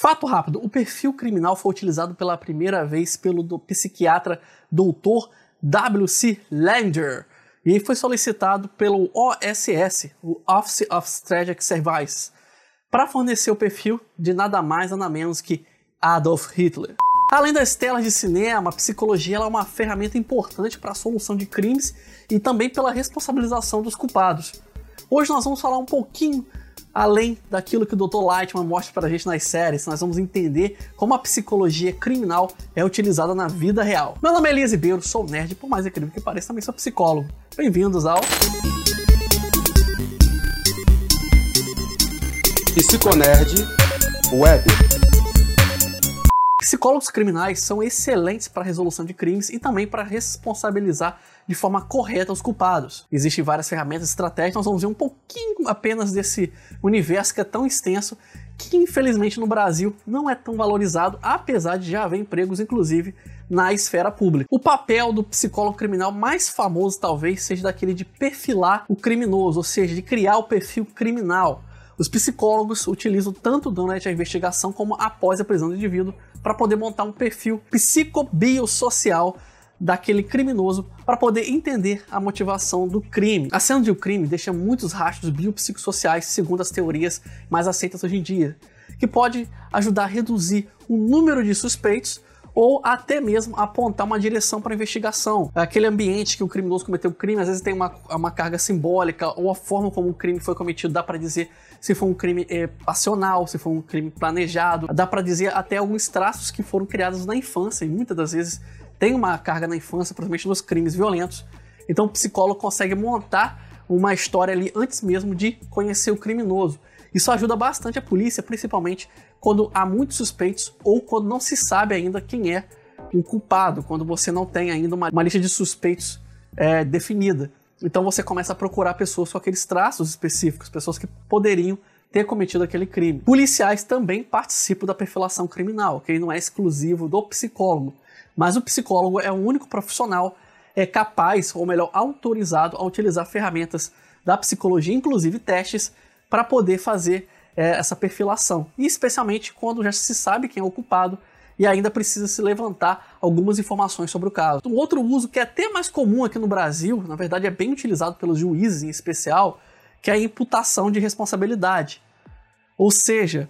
Fato rápido: o perfil criminal foi utilizado pela primeira vez pelo do psiquiatra Dr. W.C. Langer e foi solicitado pelo OSS, o Office of Strategic Service, para fornecer o perfil de nada mais nada menos que Adolf Hitler. Além das telas de cinema, a psicologia é uma ferramenta importante para a solução de crimes e também pela responsabilização dos culpados. Hoje nós vamos falar um pouquinho além daquilo que o Dr. Lightman mostra pra gente nas séries, nós vamos entender como a psicologia criminal é utilizada na vida real. Meu nome é Elias Ribeiro, sou nerd, por mais incrível que pareça, também sou psicólogo. Bem-vindos ao Psiconerd Web. Psicólogos criminais são excelentes para a resolução de crimes e também para responsabilizar de forma correta os culpados. Existem várias ferramentas estratégicas, nós vamos ver um pouquinho apenas desse universo que é tão extenso que infelizmente no Brasil não é tão valorizado, apesar de já haver empregos, inclusive, na esfera pública. O papel do psicólogo criminal mais famoso talvez seja daquele de perfilar o criminoso, ou seja, de criar o perfil criminal. Os psicólogos utilizam tanto durante a investigação como após a prisão do indivíduo para poder montar um perfil psicobiosocial daquele criminoso para poder entender a motivação do crime. A cena de um crime deixa muitos rastros biopsicossociais, segundo as teorias mais aceitas hoje em dia, que pode ajudar a reduzir o número de suspeitos ou até mesmo apontar uma direção para a investigação. Aquele ambiente que o criminoso cometeu o crime, às vezes tem uma, uma carga simbólica, ou a forma como o crime foi cometido, dá para dizer se foi um crime é, passional, se foi um crime planejado, dá para dizer até alguns traços que foram criados na infância, e muitas das vezes tem uma carga na infância, principalmente nos crimes violentos. Então o psicólogo consegue montar uma história ali antes mesmo de conhecer o criminoso. Isso ajuda bastante a polícia, principalmente quando há muitos suspeitos ou quando não se sabe ainda quem é o culpado, quando você não tem ainda uma, uma lista de suspeitos é, definida. Então você começa a procurar pessoas com aqueles traços específicos, pessoas que poderiam ter cometido aquele crime. Policiais também participam da perfilação criminal, que não é exclusivo do psicólogo, mas o psicólogo é o único profissional é capaz, ou melhor, autorizado a utilizar ferramentas da psicologia, inclusive testes, para poder fazer é, essa perfilação. E especialmente quando já se sabe quem é o culpado e ainda precisa se levantar algumas informações sobre o caso. Um outro uso que é até mais comum aqui no Brasil, na verdade é bem utilizado pelos juízes em especial, que é a imputação de responsabilidade. Ou seja,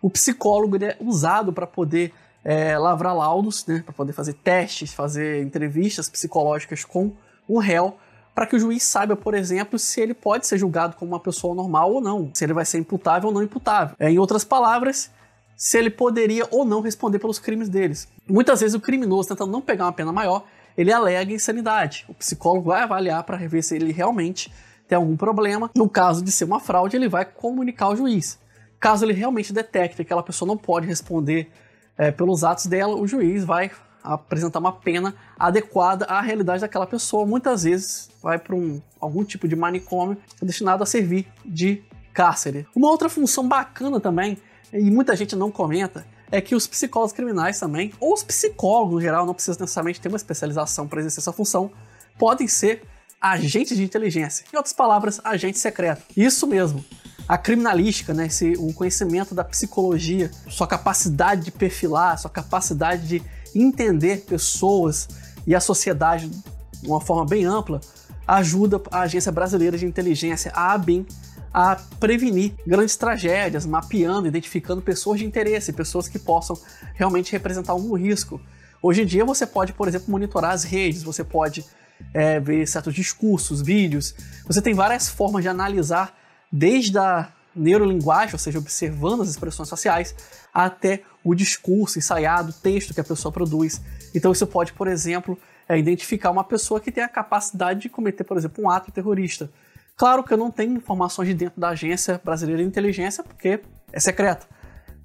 o psicólogo é usado para poder é, lavrar laudos, né, para poder fazer testes, fazer entrevistas psicológicas com o réu para que o juiz saiba, por exemplo, se ele pode ser julgado como uma pessoa normal ou não, se ele vai ser imputável ou não imputável. É, em outras palavras, se ele poderia ou não responder pelos crimes deles. Muitas vezes o criminoso, tentando não pegar uma pena maior, ele alega insanidade. O psicólogo vai avaliar para ver se ele realmente tem algum problema. No caso de ser uma fraude, ele vai comunicar ao juiz. Caso ele realmente detecte que aquela pessoa não pode responder é, pelos atos dela, o juiz vai apresentar uma pena adequada à realidade daquela pessoa. Muitas vezes vai para um, algum tipo de manicômio destinado a servir de cárcere. Uma outra função bacana também, e muita gente não comenta, é que os psicólogos criminais também, ou os psicólogos no geral, não precisa necessariamente ter uma especialização para exercer essa função, podem ser agentes de inteligência. Em outras palavras, agente secreto. Isso mesmo. A criminalística, né, esse, o conhecimento da psicologia, sua capacidade de perfilar, sua capacidade de entender pessoas e a sociedade de uma forma bem ampla, ajuda a Agência Brasileira de Inteligência, a ABIN, a prevenir grandes tragédias, mapeando, identificando pessoas de interesse, pessoas que possam realmente representar algum risco. Hoje em dia você pode, por exemplo, monitorar as redes, você pode é, ver certos discursos, vídeos, você tem várias formas de analisar, desde a neurolinguagem, ou seja, observando as expressões faciais, até o discurso ensaiado, o texto que a pessoa produz. Então isso pode, por exemplo, é, identificar uma pessoa que tem a capacidade de cometer, por exemplo, um ato terrorista. Claro que eu não tenho informações de dentro da Agência Brasileira de Inteligência, porque é secreta.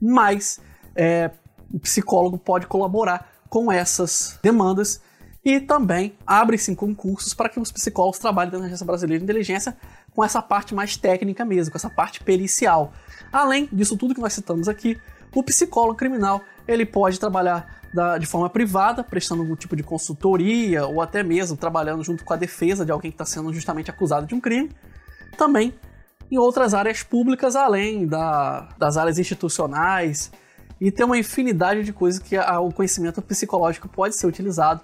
Mas é, o psicólogo pode colaborar com essas demandas e também abre-se concursos para que os psicólogos trabalhem na Agência Brasileira de Inteligência com essa parte mais técnica mesmo, com essa parte pericial. Além disso tudo que nós citamos aqui, o psicólogo criminal ele pode trabalhar da, de forma privada, prestando algum tipo de consultoria ou até mesmo trabalhando junto com a defesa de alguém que está sendo justamente acusado de um crime. Também em outras áreas públicas, além da, das áreas institucionais E tem uma infinidade de coisas que a, o conhecimento psicológico pode ser utilizado,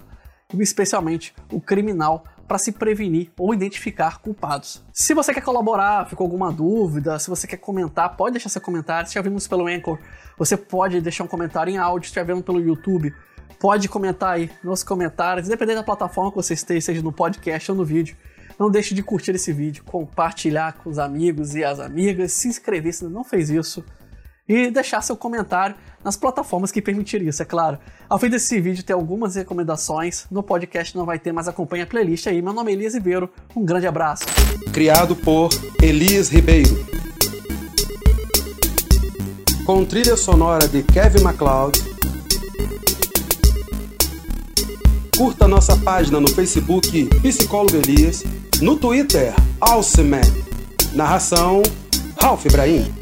especialmente o criminal, para se prevenir ou identificar culpados. Se você quer colaborar, ficou alguma dúvida, se você quer comentar, pode deixar seu comentário. Se já vimos pelo Anchor, você pode deixar um comentário em áudio. Se já vendo pelo YouTube, pode comentar aí nos comentários, independente da plataforma que você esteja, seja no podcast ou no vídeo. Não deixe de curtir esse vídeo, compartilhar com os amigos e as amigas, se inscrever se não fez isso e deixar seu comentário nas plataformas que permitirem isso, é claro. Ao fim desse vídeo tem algumas recomendações, no podcast não vai ter, mas acompanha a playlist aí. Meu nome é Elias Ribeiro, um grande abraço. Criado por Elias Ribeiro. Com trilha sonora de Kevin MacLeod. Curta nossa página no Facebook Psicólogo Elias, no Twitter Alceman. Narração Ralph Ibrahim.